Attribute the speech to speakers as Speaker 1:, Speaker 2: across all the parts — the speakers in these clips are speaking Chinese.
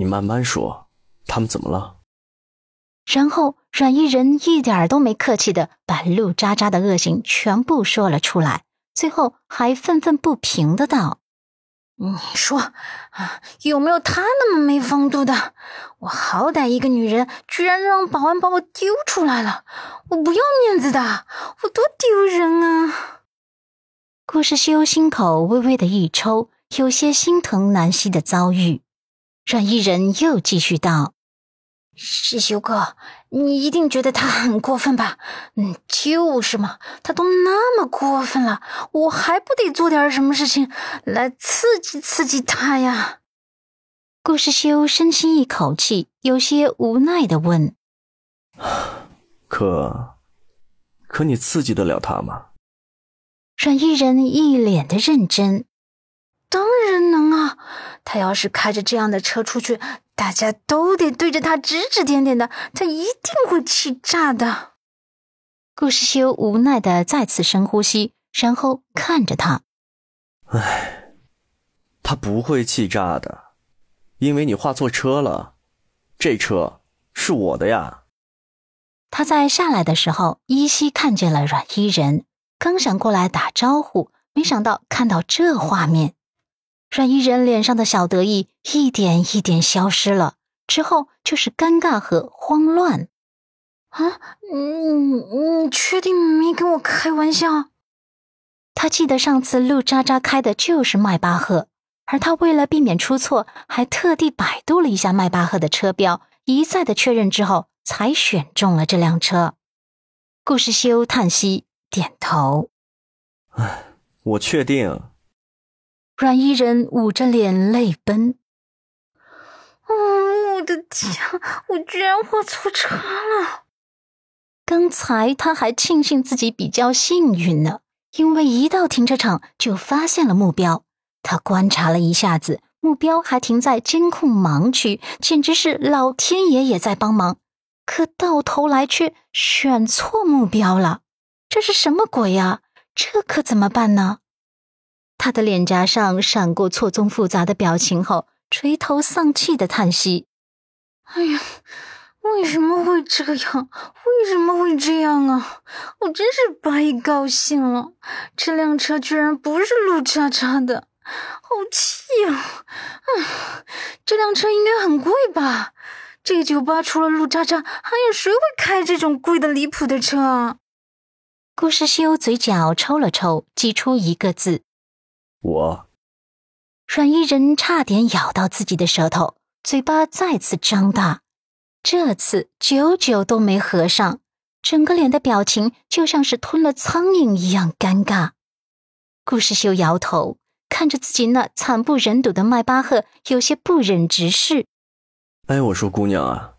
Speaker 1: 你慢慢说，他们怎么了？
Speaker 2: 然后阮一人一点都没客气的把陆渣渣的恶行全部说了出来，最后还愤愤不平的道：“
Speaker 3: 你说啊，有没有他那么没风度的？我好歹一个女人，居然让保安把我丢出来了，我不要面子的，我多丢人啊！”
Speaker 2: 顾世修心口微微的一抽，有些心疼南希的遭遇。阮依人又继续道。
Speaker 3: 世修哥，你一定觉得他很过分吧？嗯，就是嘛，他都那么过分了，我还不得做点什么事情来刺激刺激他呀？
Speaker 2: 顾世修深吸一口气，有些无奈的问：“
Speaker 1: 可，可你刺激得了他吗？”
Speaker 2: 阮依人一脸的认真：“
Speaker 3: 当然能啊，他要是开着这样的车出去。”大家都得对着他指指点点的，他一定会气炸的。
Speaker 2: 顾世修无奈的再次深呼吸，然后看着他：“
Speaker 1: 唉，他不会气炸的，因为你画错车了，这车是我的呀。”
Speaker 2: 他在下来的时候依稀看见了阮依人，刚想过来打招呼，没想到看到这画面。阮依人脸上的小得意一点一点消失了，之后就是尴尬和慌乱。
Speaker 3: 啊，你你确定没跟我开玩笑？
Speaker 2: 他记得上次陆渣渣开的就是迈巴赫，而他为了避免出错，还特地百度了一下迈巴赫的车标，一再的确认之后，才选中了这辆车。顾世修叹息，点头。
Speaker 1: 唉，我确定。
Speaker 2: 阮依人捂着脸泪奔。
Speaker 3: 哦，我的天，我居然画错车了！
Speaker 2: 刚才他还庆幸自己比较幸运呢，因为一到停车场就发现了目标。他观察了一下子，目标还停在监控盲区，简直是老天爷也在帮忙。可到头来却选错目标了，这是什么鬼呀？这可怎么办呢？他的脸颊上闪过错综复杂的表情后，垂头丧气的叹息：“
Speaker 3: 哎呀，为什么会这样？为什么会这样啊？我真是白高兴了！这辆车居然不是陆叉叉的，好气啊！啊，这辆车应该很贵吧？这个酒吧除了陆叉叉，还有谁会开这种贵的离谱的车啊？”
Speaker 2: 顾时修嘴角抽了抽，挤出一个字。
Speaker 1: 我，
Speaker 2: 阮依人差点咬到自己的舌头，嘴巴再次张大，这次久久都没合上，整个脸的表情就像是吞了苍蝇一样尴尬。顾世修摇头，看着自己那惨不忍睹的迈巴赫，有些不忍直视。
Speaker 1: 哎，我说姑娘啊，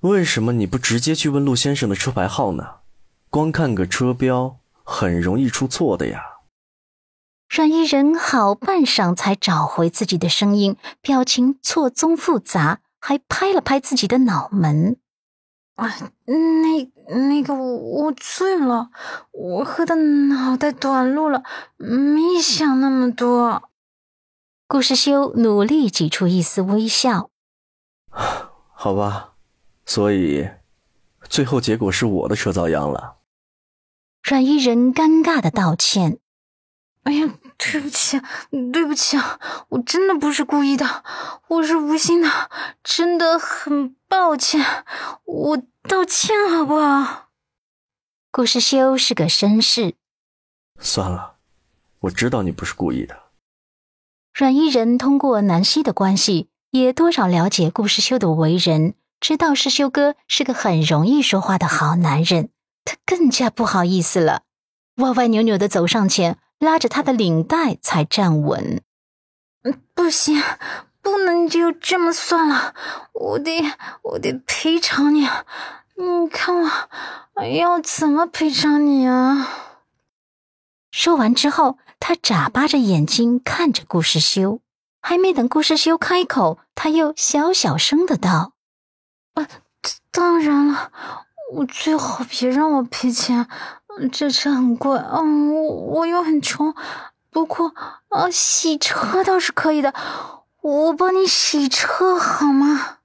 Speaker 1: 为什么你不直接去问陆先生的车牌号呢？光看个车标，很容易出错的呀。
Speaker 2: 阮依人好半晌才找回自己的声音，表情错综复杂，还拍了拍自己的脑门。
Speaker 3: 啊，那那个我我醉了，我喝的脑袋短路了，没想那么多。
Speaker 2: 顾世修努力挤出一丝微笑。
Speaker 1: 好吧，所以最后结果是我的车遭殃了。
Speaker 2: 阮依人尴尬的道歉。
Speaker 3: 哎呀，对不起，对不起啊！我真的不是故意的，我是无心的，真的很抱歉，我道歉好不好？
Speaker 2: 顾世修是个绅士，
Speaker 1: 算了，我知道你不是故意的。
Speaker 2: 阮依人通过南希的关系，也多少了解顾世修的为人，知道世修哥是个很容易说话的好男人，他更加不好意思了，歪歪扭扭的走上前。拉着他的领带才站稳。
Speaker 3: 嗯，不行，不能就这么算了，我得，我得赔偿你。你看我要怎么赔偿你啊？
Speaker 2: 说完之后，他眨巴着眼睛看着顾世修，还没等顾世修开口，他又小小声的道：“
Speaker 3: 啊，当然了，我最好别让我赔钱。”这车很贵，嗯，我我又很穷，不过，啊，洗车倒是可以的。我帮你洗车好吗？